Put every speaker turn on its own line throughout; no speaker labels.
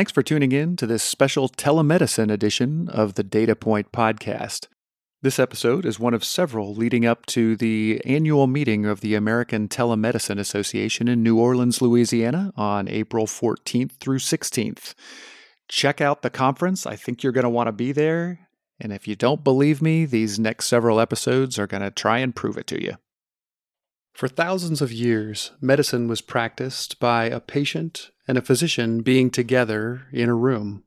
Thanks for tuning in to this special telemedicine edition of the Data Point podcast. This episode is one of several leading up to the annual meeting of the American Telemedicine Association in New Orleans, Louisiana on April 14th through 16th. Check out the conference. I think you're going to want to be there. And if you don't believe me, these next several episodes are going to try and prove it to you. For thousands of years, medicine was practiced by a patient and a physician being together in a room.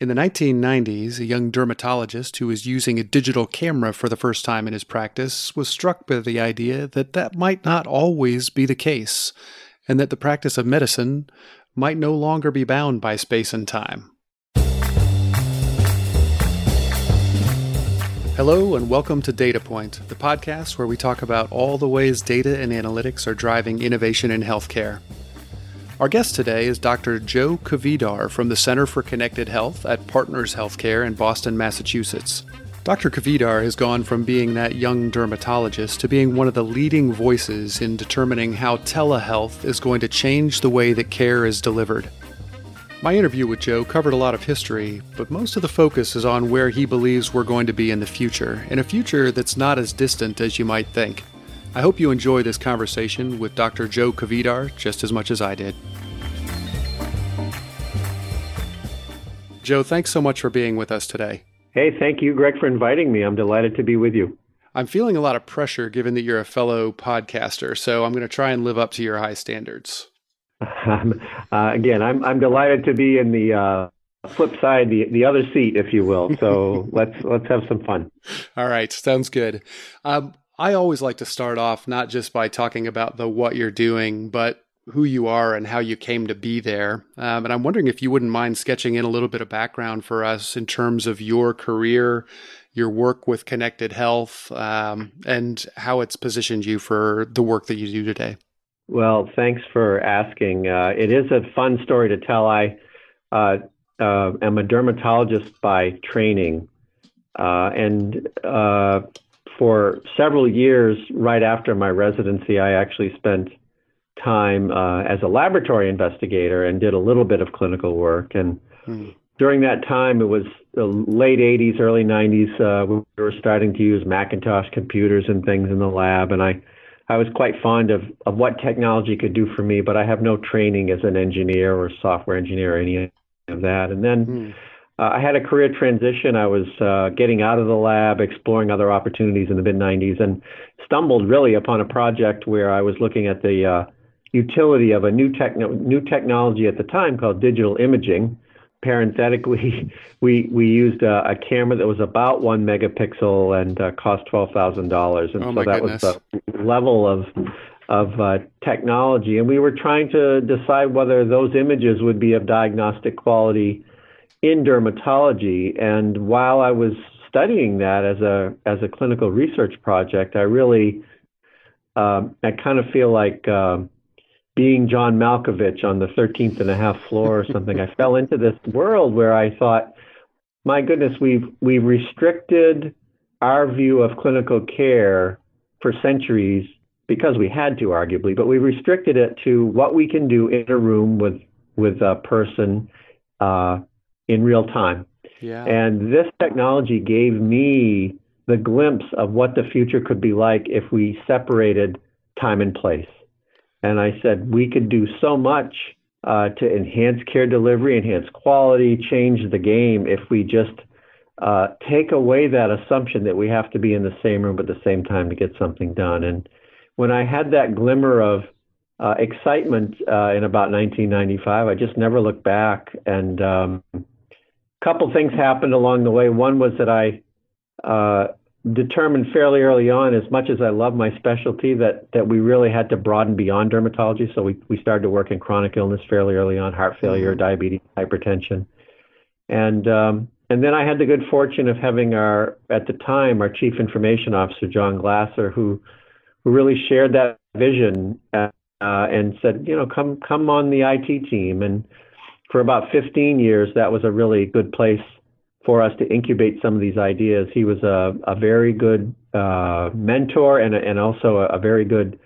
In the 1990s, a young dermatologist who was using a digital camera for the first time in his practice was struck by the idea that that might not always be the case, and that the practice of medicine might no longer be bound by space and time. Hello, and welcome to Data Point, the podcast where we talk about all the ways data and analytics are driving innovation in healthcare. Our guest today is Dr. Joe Kvedar from the Center for Connected Health at Partners Healthcare in Boston, Massachusetts. Dr. Kvedar has gone from being that young dermatologist to being one of the leading voices in determining how telehealth is going to change the way that care is delivered. My interview with Joe covered a lot of history, but most of the focus is on where he believes we're going to be in the future, in a future that's not as distant as you might think. I hope you enjoy this conversation with Dr. Joe Kvedar just as much as I did. Joe, thanks so much for being with us today.
Hey, thank you, Greg, for inviting me. I'm delighted to be with you.
I'm feeling a lot of pressure given that you're a fellow podcaster, so I'm going to try and live up to your high standards.
Um, uh, again, I'm I'm delighted to be in the uh, flip side, the the other seat, if you will. So let's let's have some fun.
All right, sounds good. Um, I always like to start off not just by talking about the what you're doing, but who you are and how you came to be there. Um, and I'm wondering if you wouldn't mind sketching in a little bit of background for us in terms of your career, your work with Connected Health, um, and how it's positioned you for the work that you do today.
Well, thanks for asking. Uh, it is a fun story to tell. I uh, uh, am a dermatologist by training, uh, and uh, for several years, right after my residency, I actually spent time uh, as a laboratory investigator and did a little bit of clinical work. And hmm. during that time, it was the late 80s, early 90s. Uh, we were starting to use Macintosh computers and things in the lab, and I. I was quite fond of, of what technology could do for me, but I have no training as an engineer or software engineer or any of that. And then hmm. uh, I had a career transition. I was uh, getting out of the lab, exploring other opportunities in the mid 90s, and stumbled really upon a project where I was looking at the uh, utility of a new techno- new technology at the time called digital imaging. Parenthetically, we we used a, a camera that was about one megapixel and uh, cost twelve thousand dollars, and
oh
so that
goodness.
was the level of of uh, technology. And we were trying to decide whether those images would be of diagnostic quality in dermatology. And while I was studying that as a as a clinical research project, I really um, I kind of feel like um, being John Malkovich on the 13th and a half floor or something, I fell into this world where I thought, my goodness, we've we've restricted our view of clinical care for centuries because we had to, arguably, but we restricted it to what we can do in a room with with a person uh, in real time.
Yeah.
And this technology gave me the glimpse of what the future could be like if we separated time and place. And I said, we could do so much uh, to enhance care delivery, enhance quality, change the game if we just uh, take away that assumption that we have to be in the same room at the same time to get something done. And when I had that glimmer of uh, excitement uh, in about 1995, I just never looked back. And um, a couple things happened along the way. One was that I uh, determined fairly early on, as much as I love my specialty, that that we really had to broaden beyond dermatology. So we we started to work in chronic illness fairly early on, heart failure, mm-hmm. diabetes, hypertension, and um, and then I had the good fortune of having our at the time our chief information officer John Glaser, who who really shared that vision uh, and said, you know, come come on the IT team. And for about 15 years, that was a really good place for us to incubate some of these ideas. He was a, a very good uh, mentor and, and also a, a very good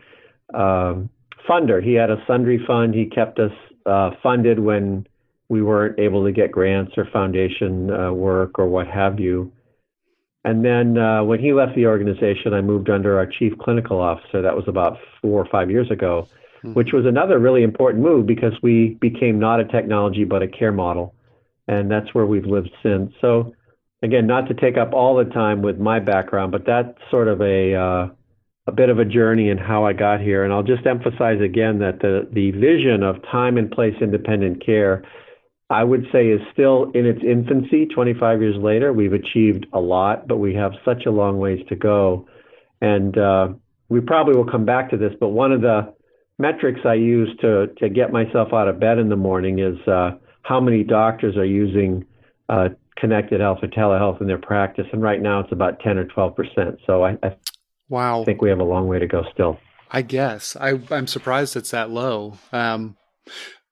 um, funder. He had a sundry fund. He kept us uh, funded when we weren't able to get grants or foundation uh, work or what have you. And then uh, when he left the organization, I moved under our chief clinical officer. That was about four or five years ago, mm-hmm. which was another really important move because we became not a technology but a care model. And that's where we've lived since. So, again, not to take up all the time with my background, but that's sort of a uh, a bit of a journey in how I got here. And I'll just emphasize again that the the vision of time and place independent care I would say is still in its infancy 25 years later. We've achieved a lot, but we have such a long ways to go. And uh, we probably will come back to this, but one of the metrics I use to, to get myself out of bed in the morning is uh, how many doctors are using uh, connected health or telehealth in their practice. And right now it's about 10 or 12%. So I, I
wow.
think we have a long way to go still.
I guess. I, I'm surprised it's that low. Um,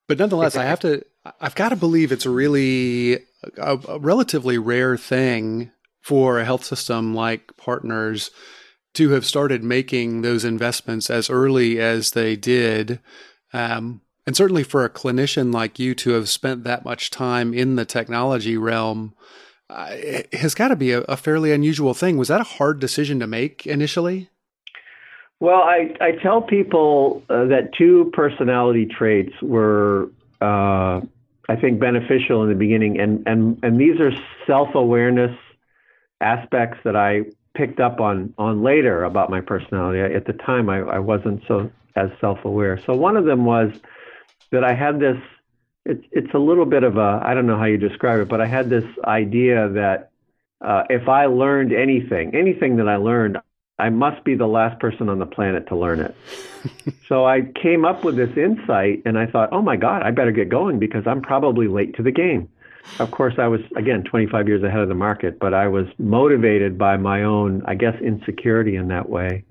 but nonetheless, I have to I've got to believe it's really a, a, relatively rare thing for a health system like Partners to have started making those investments as early as they did. Um, and certainly for a clinician like you to have spent that much time in the technology realm uh, it has got to be a, a fairly unusual thing. Was that a hard decision to make initially?
Well, I, I tell people uh, that two personality traits were uh, I think beneficial in the beginning, and and and these are self-awareness aspects that I picked up on on later about my personality. At the time, I, I wasn't so as self-aware. So one of them was that I had this. It's it's a little bit of a I don't know how you describe it, but I had this idea that uh, if I learned anything, anything that I learned, I must be the last person on the planet to learn it. so I came up with this insight and I thought, oh my God, I better get going because I'm probably late to the game. Of course, I was, again, 25 years ahead of the market, but I was motivated by my own, I guess, insecurity in that way.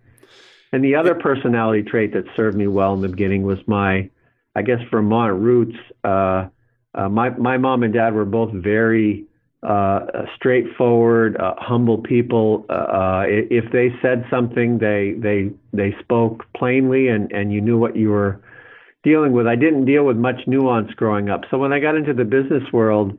And the other personality trait that served me well in the beginning was my, I guess, Vermont roots. Uh, uh, my, my mom and dad were both very uh, straightforward, uh, humble people. Uh, uh if they said something, they they they spoke plainly, and and you knew what you were dealing with. I didn't deal with much nuance growing up, so when I got into the business world.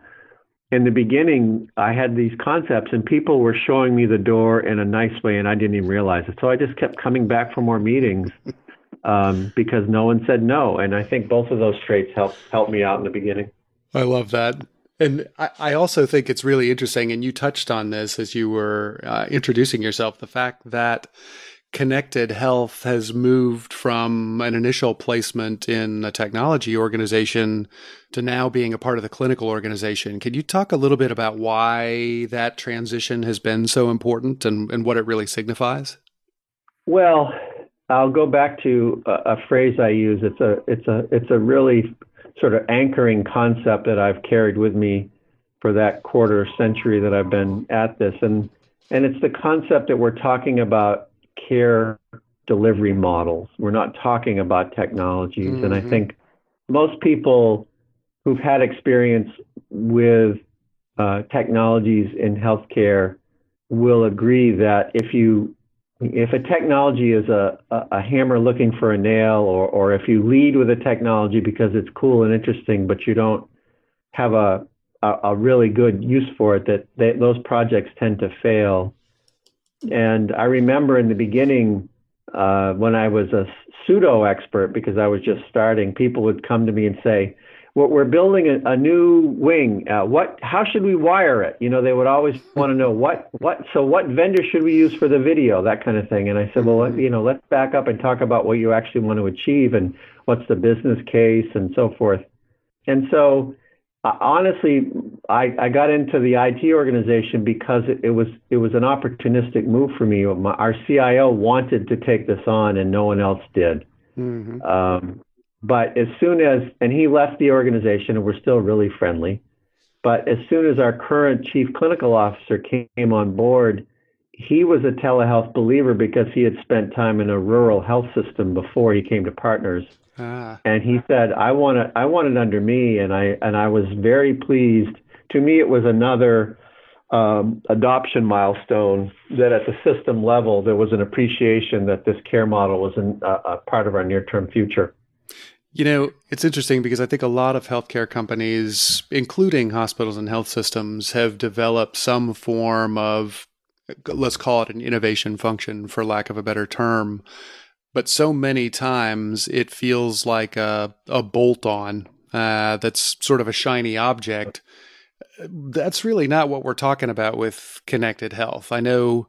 In the beginning, I had these concepts, and people were showing me the door in a nice way, and I didn't even realize it. So I just kept coming back for more meetings um, because no one said no. And I think both of those traits helped helped me out in the beginning.
I love that. And I, I, also think it's really interesting, and you touched on this as you were uh, introducing yourself the fact that connected health has moved from an initial placement in a technology organization to now being a part of the clinical organization. Can you talk a little bit about why that transition has been so important and, and what it really signifies?
Well, I'll go back to a, a phrase I use. It's a it's a it's a really sort of anchoring concept that I've carried with me for that quarter century that I've been at this. And, and it's the concept that we're talking about care delivery models. We're not talking about technologies. Mm-hmm. And I mm-hmm. think most people who've had experience with uh, technologies in healthcare will agree that if you if a technology is a, a, hammer looking for a nail, or, or if you lead with a technology because it's cool and interesting, but you don't have a, a, a really good use for it, that they, those projects tend to fail. And I remember in the beginning, uh, when I was a pseudo expert, because I was just starting, people would come to me and say, we're building a, a new wing. Uh, what? How should we wire it? You know, they would always want to know what, what. So, what vendor should we use for the video? That kind of thing. And I said, well, you know, let's back up and talk about what you actually want to achieve and what's the business case and so forth. And so, uh, honestly, I, I got into the IT organization because it, it was it was an opportunistic move for me. My, our CIO wanted to take this on, and no one else did. Mm-hmm. Um, but as soon as, and he left the organization, and we're still really friendly. But as soon as our current chief clinical officer came on board, he was a telehealth believer because he had spent time in a rural health system before he came to Partners. Ah. And he said, "I want it. I want it under me." And I and I was very pleased. To me, it was another um, adoption milestone that at the system level there was an appreciation that this care model was an, uh, a part of our near-term future.
You know, it's interesting because I think a lot of healthcare companies, including hospitals and health systems, have developed some form of, let's call it an innovation function for lack of a better term. But so many times it feels like a, a bolt on uh, that's sort of a shiny object. That's really not what we're talking about with connected health. I know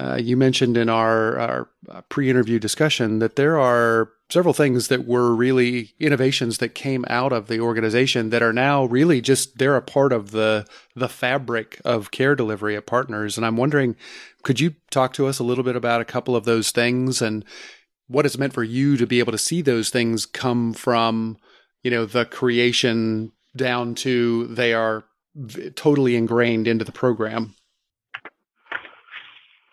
uh, you mentioned in our, our uh, pre interview discussion that there are several things that were really innovations that came out of the organization that are now really just they're a part of the the fabric of care delivery at partners. And i'm wondering could you talk to us a little bit about a couple of those things and what it's meant for you to be able to see those things come from you know the creation down to they are totally ingrained into the program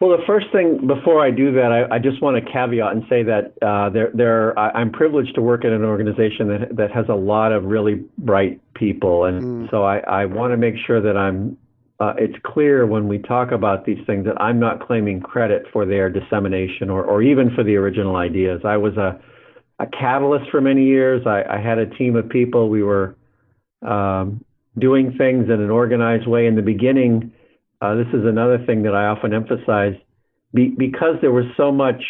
well, the first thing before I do that, I, I just want to caveat and say that uh, there, there, I, am privileged to work in an organization that that has a lot of really bright people, and mm. so I, I want to make sure that I'm. Uh, it's clear when we talk about these things that I'm not claiming credit for their dissemination or, or even for the original ideas. I was a, a catalyst for many years. I, I had a team of people. We were um, doing things in an organized way in the beginning uh, this is another thing that I often emphasize. Be, because there was so much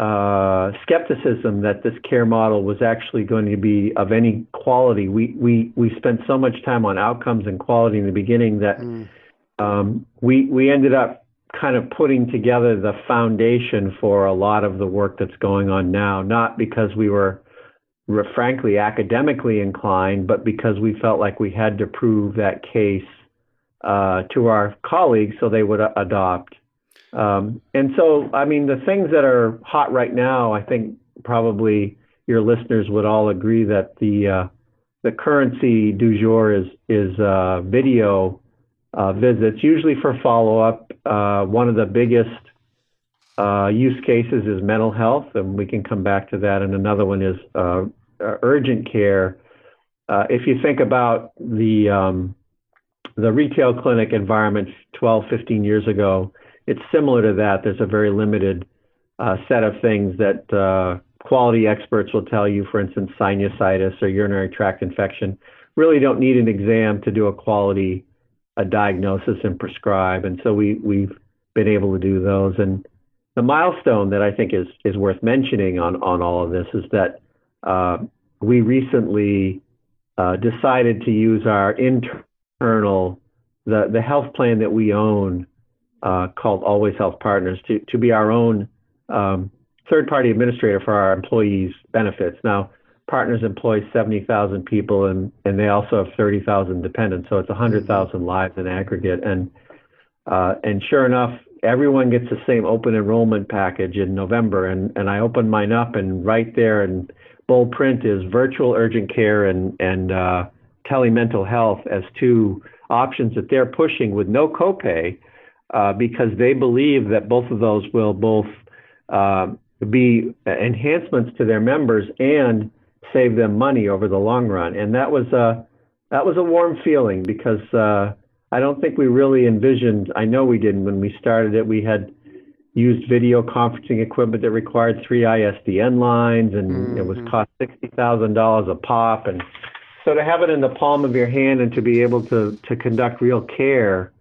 uh, skepticism that this care model was actually going to be of any quality, we, we, we spent so much time on outcomes and quality in the beginning that mm. um, we, we ended up kind of putting together the foundation for a lot of the work that's going on now, not because we were frankly academically inclined, but because we felt like we had to prove that case uh, to our colleagues so they would adopt. Um, and so, I mean, the things that are hot right now, I think probably your listeners would all agree that the uh, the currency du jour is is uh, video uh, visits, usually for follow up. Uh, one of the biggest use cases is mental health, and we can come back to that. And another one is urgent care. if you think about the um, the retail clinic environment 12, 15 years ago, it's similar to that. There's a very limited uh, set of things that uh, quality experts will tell you, for instance, sinusitis or urinary tract infection, really don't need an exam to do a quality a diagnosis and prescribe. And so we, we've been able to do those. And the milestone that I think is, is worth mentioning on, on all of this is that uh, we recently uh, decided to use our internal internal, the, the health plan that we own uh, called AllWays Health Partners to, to be our own um, third party administrator for our employees' benefits. Now, Partners employs 70,000 people and, and they also have 30,000 dependents, so it's 100,000 mm-hmm. lives in aggregate. And, uh, and sure enough, everyone gets the same open enrollment package in November. And, and I opened mine up, and right there in bold print is virtual urgent care and, and uh, telemental health as two options that they're pushing with no copay uh, because they believe that both of those will both uh, be enhancements to their members and save them money over the long run. And that was a that was a warm feeling because uh, I don't think we really envisioned. I know we didn't when we started it. We had used video conferencing equipment that required three ISDN lines, and mm-hmm. it was mm-hmm. cost sixty thousand dollars a pop, and so to have it in the palm of your hand and to be able to to conduct real care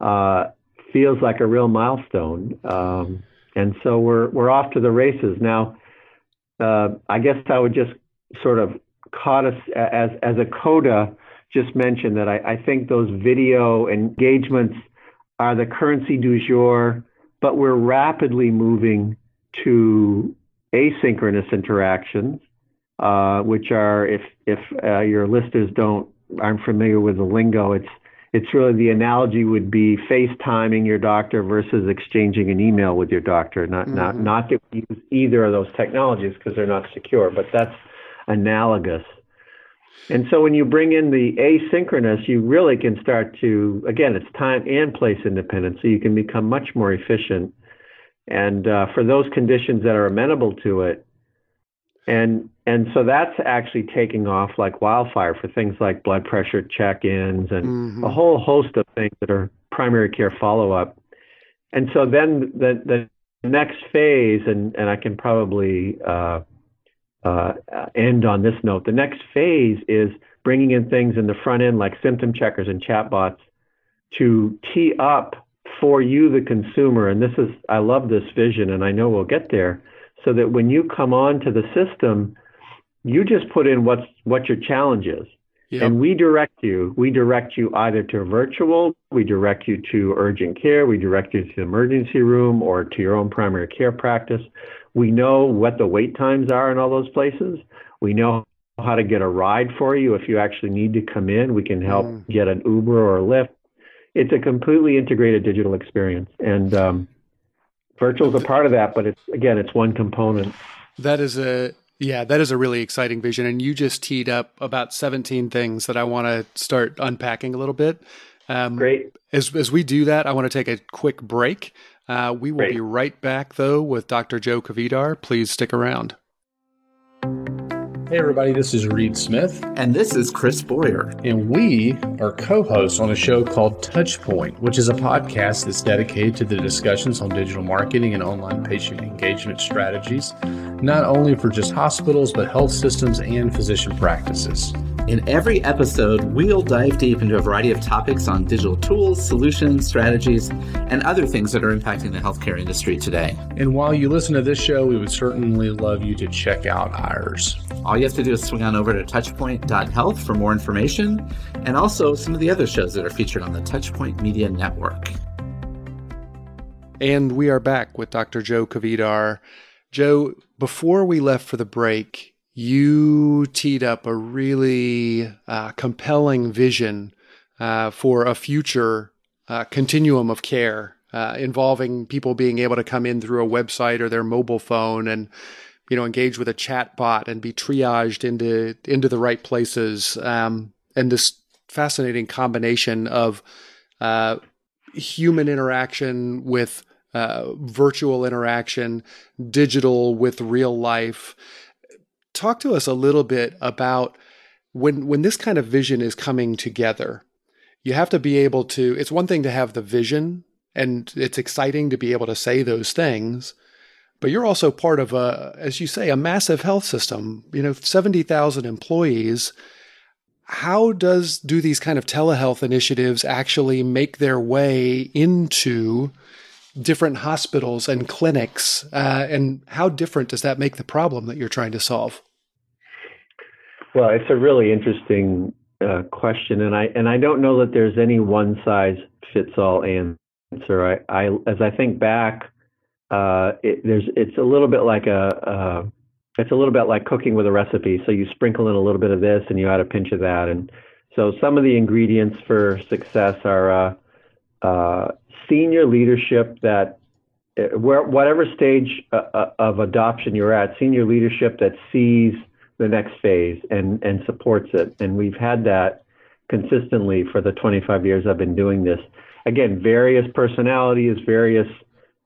uh, feels like a real milestone. Um, and so we're we're off to the races now. Uh, I guess I would just sort of caught us as as a coda just mentioned that I, I think those video engagements are the currency du jour, but we're rapidly moving to asynchronous interactions uh, which are if if uh, your listeners don't aren't familiar with the lingo, it's it's really the analogy would be FaceTiming your doctor versus exchanging an email with your doctor. Not mm-hmm. not not that we use either of those technologies because they're not secure, but that's analogous. And so when you bring in the asynchronous, you really can start to again, it's time and place independent, so you can become much more efficient. And uh, for those conditions that are amenable to it, and and so that's actually taking off like wildfire for things like blood pressure check-ins and mm-hmm. a whole host of things that are primary care follow-up. And so then the the next phase, and and I can probably uh, uh, end on this note. The next phase is bringing in things in the front end like symptom checkers and chatbots to tee up for you, the consumer. And this is, I love this vision, and I know we'll get there, so that when you come on to the system, you just put in what's what your challenge is. Yep. And we direct you. We direct you either to virtual, we direct you to urgent care, we direct you to the emergency room or to your own primary care practice. We know what the wait times are in all those places. We know how to get a ride for you if you actually need to come in. We can help mm. get an Uber or a Lyft. It's a completely integrated digital experience, and um, virtual is a part of that. But it's again, it's one component.
That is a yeah, that is a really exciting vision, and you just teed up about seventeen things that I want to start unpacking a little bit.
Um, Great.
As as we do that, I want to take a quick break. Uh, we will Great. be right back though with Dr. Joe Kvedar. Please stick around.
Hey, everybody, this is Reed Smith.
And this is Chris Boyer.
And we are co hosts on a show called Touchpoint, which is a podcast that's dedicated to the discussions on digital marketing and online patient engagement strategies, not only for just hospitals, but health systems and physician practices.
In every episode, we'll dive deep into a variety of topics on digital tools, solutions, strategies, and other things that are impacting the healthcare industry today.
And while you listen to this show, we would certainly love you to check out ours.
All you have to do is swing on over to touchpoint.health for more information and also some of the other shows that are featured on the Touchpoint Media Network.
And we are back with Dr. Joe Kvedar. Joe, before we left for the break, you teed up a really uh, compelling vision uh, for a future uh, continuum of care uh, involving people being able to come in through a website or their mobile phone and you know engage with a chat bot and be triaged into into the right places. Um, and this fascinating combination of uh, human interaction with uh, virtual interaction digital with real life talk to us a little bit about when when this kind of vision is coming together. You have to be able to. It's one thing to have the vision, and it's exciting to be able to say those things. But you're also part of a, as you say, a massive health system. You know, seventy thousand employees. How does do these kind of telehealth initiatives actually make their way into different hospitals and clinics, uh, and how different does that make the problem that you're trying to solve?
Well, it's a really interesting uh, question, and I and I don't know that there's any one size fits all answer. I, I as I think back, uh, it, there's it's a little bit like a it's a little bit like cooking with a recipe. So you sprinkle in a little bit of this, and you add a pinch of that, and so some of the ingredients for success are uh, uh, senior leadership that uh, where whatever stage of adoption you're at, senior leadership that sees the next phase and and supports it. And we've had that consistently for the 25 years I've been doing this. Again, various personalities, various.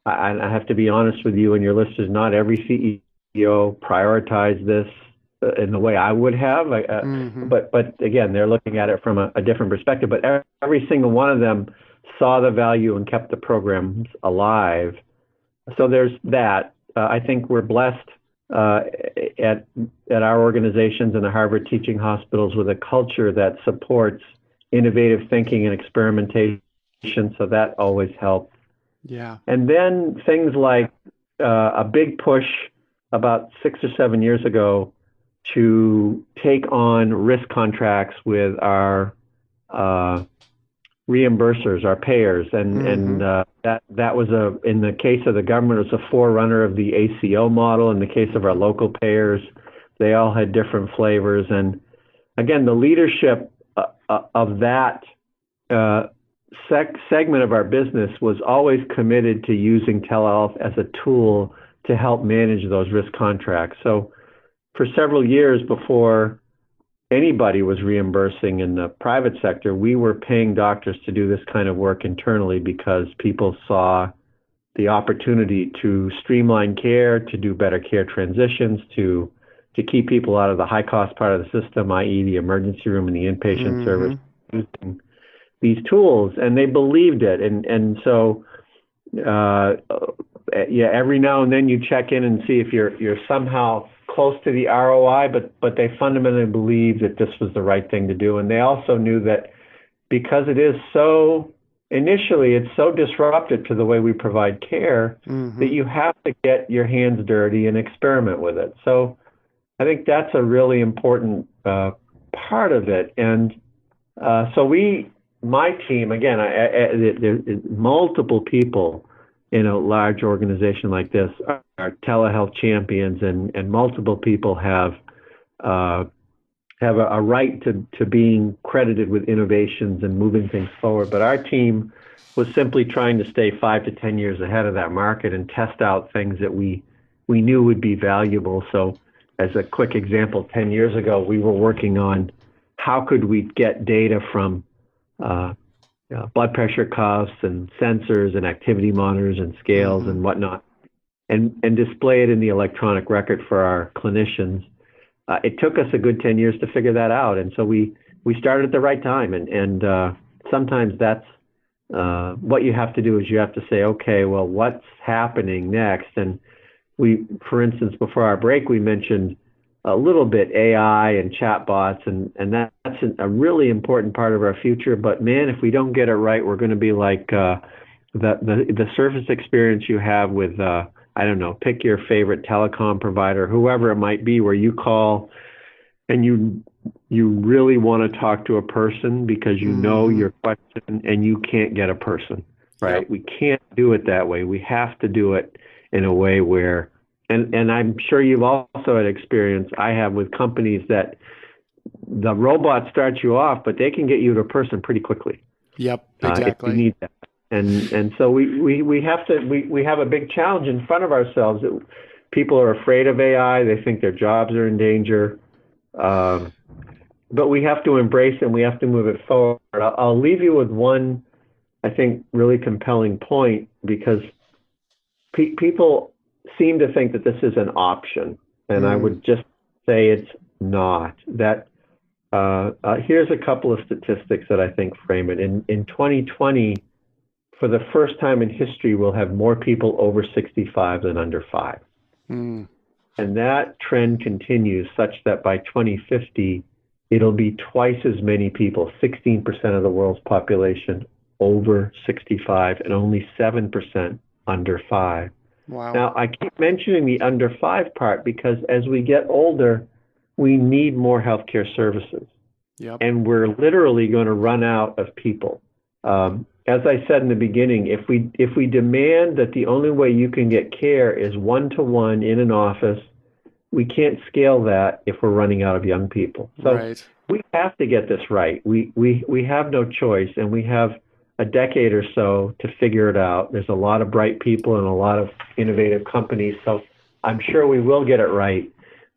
I, I have to be honest with you and your listeners. Not every CEO prioritize this uh, in the way I would have. uh, mm-hmm. But but again, they're looking at it from a, a different perspective. But every, every single one of them saw the value and kept the programs alive. So there's that. Uh, I think we're blessed uh, at at our organizations and the Harvard teaching hospitals with a culture that supports innovative thinking and experimentation. So that always helps.
Yeah.
And then things like uh, a big push about six or seven years ago to take on risk contracts with our uh, reimbursers, our payers, and mm-hmm. and uh, that that was a in the case of the government, it was a forerunner of the ACO model. In the case of our local payers, they all had different flavors, and again, the leadership uh, uh of that. Uh, sec- segment of our business was always committed to using telehealth as a tool to help manage those risk contracts. So, for several years before anybody was reimbursing in the private sector, we were paying doctors to do this kind of work internally because people saw the opportunity to streamline care, to do better care transitions, to to keep people out of the high cost part of the system, i.e., the emergency room and the inpatient mm-hmm. service, using these tools, and they believed it, and and so. Uh, yeah, every now and then you check in and see if you're you're somehow close to the ROI, but but they fundamentally believed that this was the right thing to do, and they also knew that because it is so initially it's so disruptive to the way we provide care mm-hmm. that you have to get your hands dirty and experiment with it. So I think that's a really important uh, part of it, and uh, so we, my team, again, I, I, there, multiple people in a large organization like this are, are telehealth champions, and, and multiple people have uh, have a, a, right to, to being credited with innovations and moving things forward. But our team was simply trying to stay five to ten years ahead of that market and test out things that we we knew would be valuable. So, as a quick example, ten years ago, we were working on how could we get data from uh, uh, blood pressure cuffs and sensors and activity monitors and scales mm-hmm. and whatnot, and and display it in the electronic record for our clinicians. Uh, it took us a good ten years to figure that out, and so we we started at the right time. And and uh, sometimes that's uh, what you have to do is you have to say, okay, well, what's happening next? And we, for instance, before our break, we mentioned a little bit AI and chatbots, and and that's a really important part of our future. But man, if we don't get it right, we're going to be like uh, the the the surface experience you have with uh, I don't know, pick your favorite telecom provider, whoever it might be, where you call and you you really want to talk to a person because you mm-hmm. know your question and you can't get a person right yep. we can't do it that way we have to do it in a way where and and I'm sure you've also had experience I have with companies that the robot starts you off, but they can get you to a person pretty quickly.
Yep, exactly.
Uh, if you need that. And and so we, we, we have to we, we have a big challenge in front of ourselves. That people are afraid of AI. They think their jobs are in danger. Um, but we have to embrace it and we have to move it forward. I'll, I'll leave you with one, I think, really compelling point because pe- people seem to think that this is an option, and mm. I would just say it's not. That uh, uh, here's a couple of statistics that I think frame it. In in 2020, for the first time in history, we'll have more people over 65 than under five, mm. and that trend continues such that by 2050, it'll be twice as many people, 16% of the world's population over 65, and only 7% under five.
Wow.
Now, I keep mentioning the under five part because as we get older, we need more healthcare services.
Yep.
And we're literally going to run out of people. Um, as I said in the beginning, if we if we demand that the only way you can get care is one to one in an office, we can't scale that if we're running out of young people. So
right.
we have to get this right. We we we have no choice, and we have a decade or so to figure it out. There's a lot of bright people and a lot of innovative companies, so I'm sure we will get it right.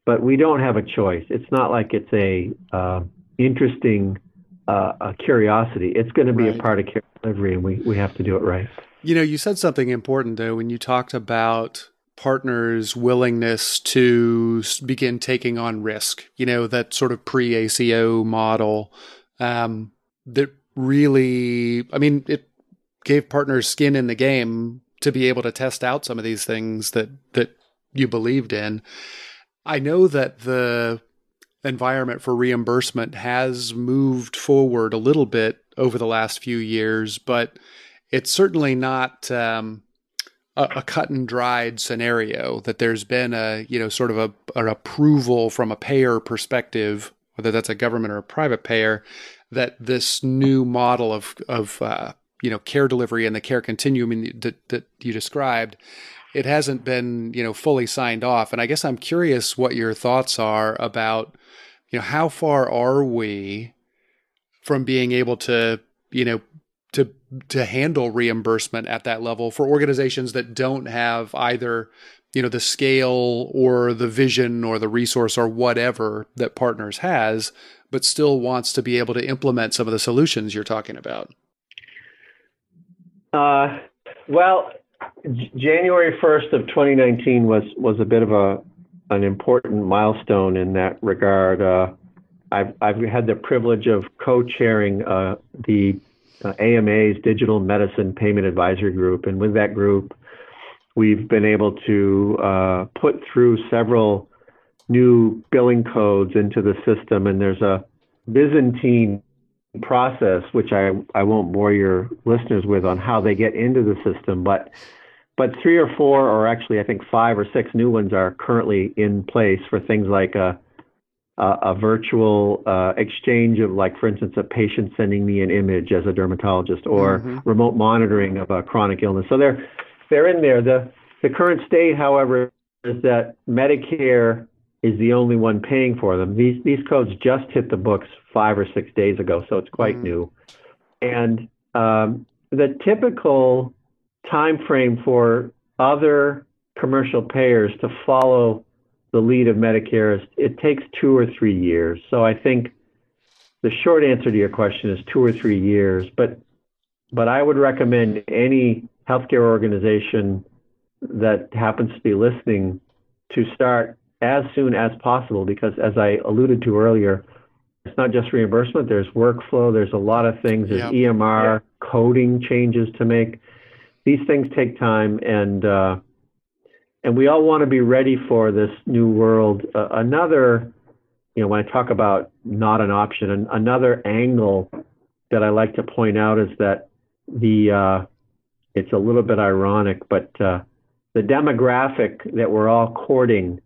But we don't have a choice. It's not like it's a uh, interesting uh, a curiosity. It's going to be right. a part of care delivery, and we, we have to do it right.
You know, you said something important though when you talked about partners' willingness to begin taking on risk. You know, that sort of pre ACO model um, that really, I mean, it gave partners skin in the game to be able to test out some of these things that that you believed in. I know that the environment for reimbursement has moved forward a little bit over the last few years, but it's certainly not um, a, cut and dried scenario. That there's been a you know sort of a, an approval from a payer perspective, whether that's a government or a private payer, that this new model of of uh, you know care delivery and the care continuum that that you described it hasn't been you know fully signed off. And i guess i'm curious what your thoughts are about you know how far are we from being able to you know to to handle reimbursement at that level for organizations that don't have either you know the scale or the vision or the resource or whatever that partners has but still wants to be able to implement some of the solutions you're talking about?
Uh, well, J- January 1st of 2019 was was a bit of a an important milestone in that regard. Uh, I've I've had the privilege of co-chairing uh, the uh, AMA's Digital Medicine Payment Advisory Group, and with that group, we've been able to uh, put through several new billing codes into the system, and there's a Byzantine process, which I, I won't bore your listeners with on how they get into the system, but but three or four, or actually I think five or six new ones are currently in place for things like a a, a virtual uh, exchange of, like for instance, a patient sending me an image as a dermatologist, or mm-hmm. remote monitoring of a chronic illness. So they're they're in there. The the current state, however, is that Medicare is the only one paying for them. These these codes just hit the books five or six days ago, so it's quite mm. new. And um, the typical time frame for other commercial payers to follow the lead of Medicare is it takes two or three years. So I think the short answer to your question is two or three years. But but I would recommend any healthcare organization that happens to be listening to start as soon as possible because as I alluded to earlier, it's not just reimbursement, there's workflow, there's a lot of things, there's yep. EMR yep. coding changes to make. These things take time and uh, and we all want to be ready for this new world. Uh, another, you know, when I talk about not an option, an, another angle that I like to point out is that the uh, it's a little bit ironic, but uh, the demographic that we're all courting,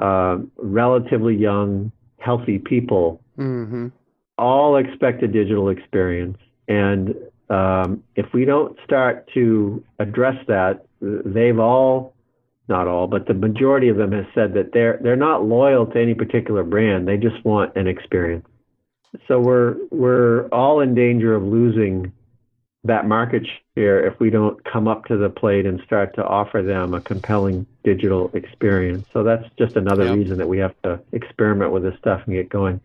uh, relatively young, healthy people, mm-hmm. all expect a digital experience. And um, if we don't start to address that, they've all, not all, but the majority of them has said that they're they're not loyal to any particular brand. They just want an experience. So we're we're all in danger of losing that market share if we don't come up to the plate and start to offer them a compelling digital experience. So that's just another yep. reason that we have to experiment with this stuff and get going.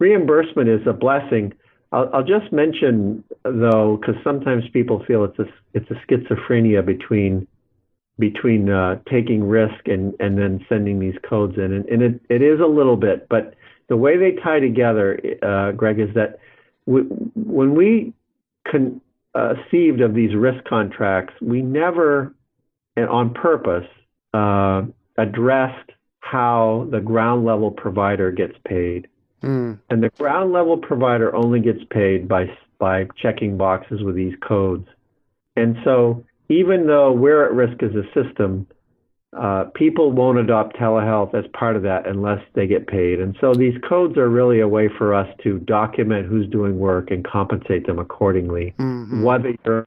Reimbursement is a blessing. I'll, I'll just mention though, because sometimes people feel it's a it's a schizophrenia between between uh, taking risk and and then sending these codes in, and, and it, it is a little bit, but the way they tie together, uh, Greg, is that we, when we con- conceived of these risk contracts, we never, and on purpose, uh, addressed how the ground level provider gets paid. Mm. And the ground level provider only gets paid by by checking boxes with these codes. And so, even though we're at risk as a system, uh, people won't adopt telehealth as part of that unless they get paid. And so these codes are really a way for us to document who's doing work and compensate them accordingly, mm-hmm. whether you're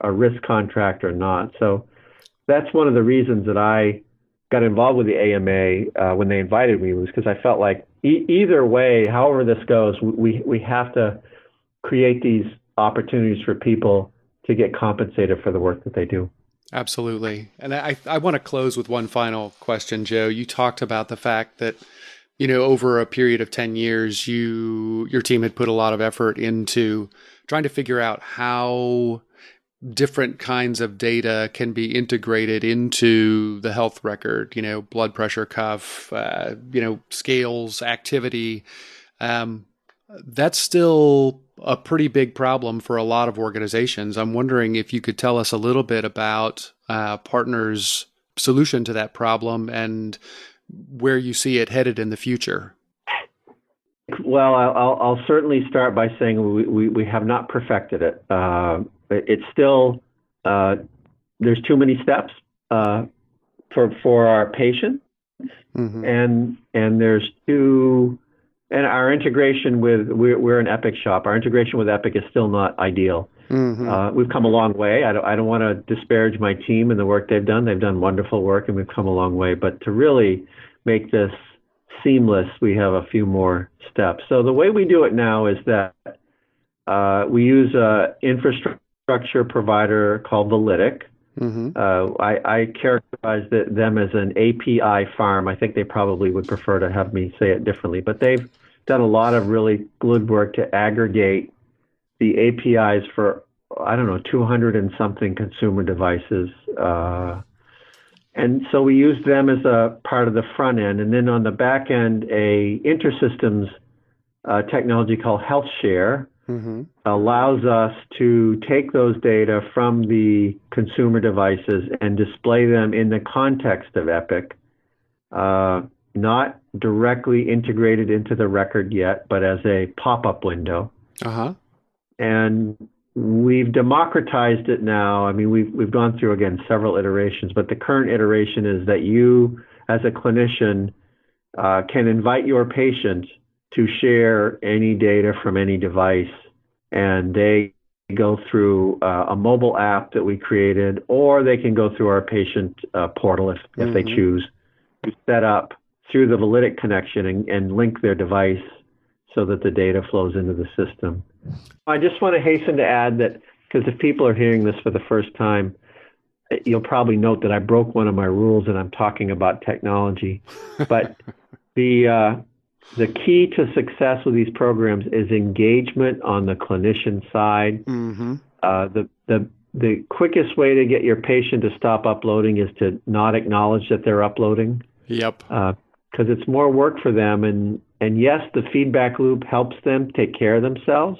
a risk contract or not. So that's one of the reasons that I got involved with the AMA uh, when they invited me was because I felt like e- either way, however this goes, we we have to create these opportunities for people to get compensated for the work that they do.
Absolutely. And I, I want to close with one final question, Joe. You talked about the fact that, you know, over a period of 10 years, you your team had put a lot of effort into trying to figure out how different kinds of data can be integrated into the health record, you know, blood pressure cuff, uh, you know, scales, activity. Um, that's still a pretty big problem for a lot of organizations. I'm wondering if you could tell us a little bit about uh, Partners' solution to that problem and where you see it headed in the future.
Well, I'll, I'll certainly start by saying we, we, we have not perfected it. Uh, it's still, uh, there's too many steps uh, for, for our patients. Mm-hmm. And and there's too and our integration with we're, we're an Epic shop. Our integration with Epic is still not ideal. Mm-hmm. Uh, we've come a long way. I don't, I don't want to disparage my team and the work they've done. They've done wonderful work, and we've come a long way. But to really make this seamless, we have a few more steps. So the way we do it now is that uh, we use an infrastructure provider called Validic. Mm-hmm. Uh, I, I, characterize the, them as an API farm. I think they probably would prefer to have me say it differently, but they've done a lot of really good work to aggregate the APIs for I don't know 200 and something consumer devices. Uh, and so we use them as a part of the front end, and then on the back end, a InterSystems uh, technology called HealthShare mm-hmm. allows us to take those data from the consumer devices and display them in the context of Epic. Uh, not directly integrated into the record yet, but as a pop-up window.
Uh-huh.
And we've democratized it now. I mean, we've we've gone through again several iterations, but the current iteration is that you, as a clinician, uh, can invite your patient to share any data from any device, and they go through uh, a mobile app that we created, or they can go through our patient uh, portal if, if mm-hmm. they choose to set up through the Validic connection and, and link their device so that the data flows into the system. I just want to hasten to add that because if people are hearing this for the first time, you'll probably note that I broke one of my rules and I'm talking about technology. But the uh, the key to success with these programs is engagement on the clinician side. Mm-hmm. Uh, the the the quickest way to get your patient to stop uploading is to not acknowledge that they're uploading.
Yep.
Because uh, it's more work for them, and and yes, the feedback loop helps them take care of themselves.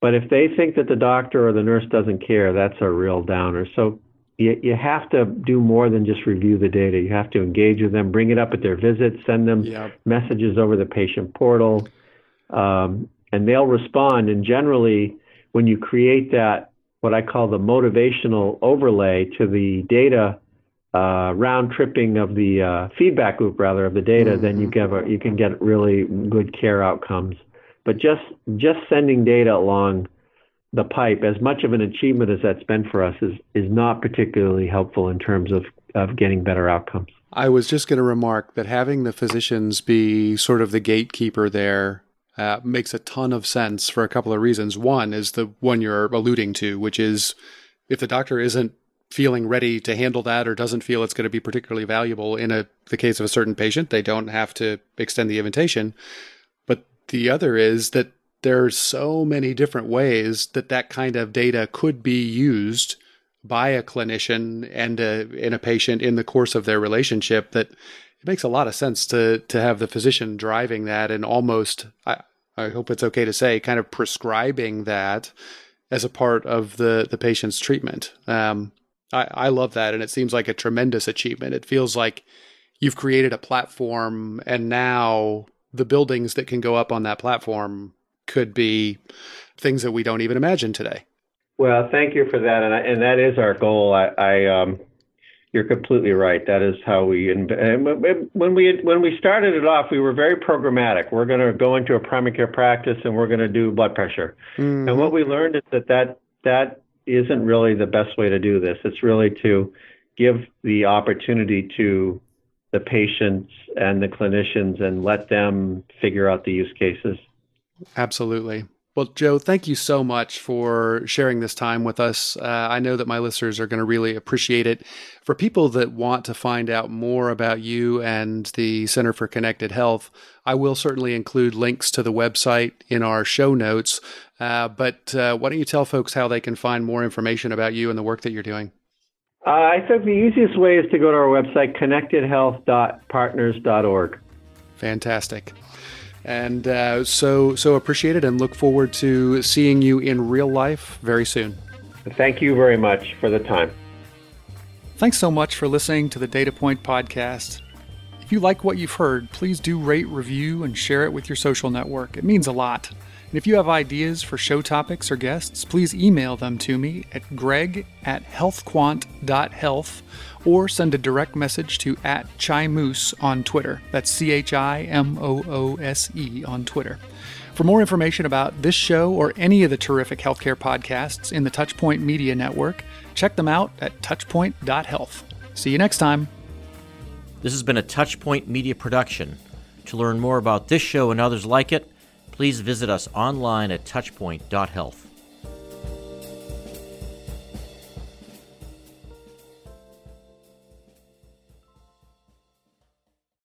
But if they think that the doctor or the nurse doesn't care, that's a real downer. So you, you have to do more than just review the data. You have to engage with them, bring it up at their visits, send them yep. messages over the patient portal, um, and they'll respond. And generally, when you create that, what I call the motivational overlay to the data uh, round tripping of the uh, feedback loop, rather of the data, mm-hmm. then you get a, you can get really good care outcomes. But just just sending data along the pipe, as much of an achievement as that's been for us, is is not particularly helpful in terms of of getting better outcomes.
I was just going to remark that having the physicians be sort of the gatekeeper there uh, makes a ton of sense for a couple of reasons. One is the one you're alluding to, which is if the doctor isn't feeling ready to handle that or doesn't feel it's going to be particularly valuable in a the case of a certain patient, they don't have to extend the invitation. But the other is that there's so many different ways that that kind of data could be used by a clinician and a, in a patient in the course of their relationship that it makes a lot of sense to to have the physician driving that and almost I, I hope it's okay to say kind of prescribing that as a part of the the patient's treatment. Um, I, I love that, and it seems like a tremendous achievement. It feels like you've created a platform, and now the buildings that can go up on that platform could be things that we don't even imagine today.
Well, thank you for that, and I, and that is our goal. I, I um, you're completely right. That is how we when we when we started it off, we were very programmatic. We're going to go into a primary care practice and we're going to do blood pressure. Mm-hmm. And what we learned is that that that isn't really the best way to do this. It's really to give the opportunity to the patients and the clinicians and let them figure out the use cases.
Absolutely. Well, Joe, thank you so much for sharing this time with us. Uh, I know that my listeners are going to really appreciate it. For people that want to find out more about you and the Center for Connected Health, I will certainly include links to the website in our show notes. Uh, but uh, why don't you tell folks how they can find more information about you and the work that you're doing?
Uh, I think the easiest way is to go to our website, connectedhealth.partners.org.
Fantastic and uh, so so appreciate it and look forward to seeing you in real life very soon.
Thank you very much for the time.
Thanks so much for listening to the Data Point podcast. If you like what you've heard, please do rate, review, and share it with your social network. It means a lot. And if you have ideas for show topics or guests, please email them to me at greg at healthquant.health or send a direct message to at Chimoose on Twitter. That's C H I M O O S E on Twitter. For more information about this show or any of the terrific healthcare podcasts in the Touchpoint Media Network, check them out at touchpoint.health. See you next time.
This has been a Touchpoint Media production. To learn more about this show and others like it, please visit us online at touchpoint.health.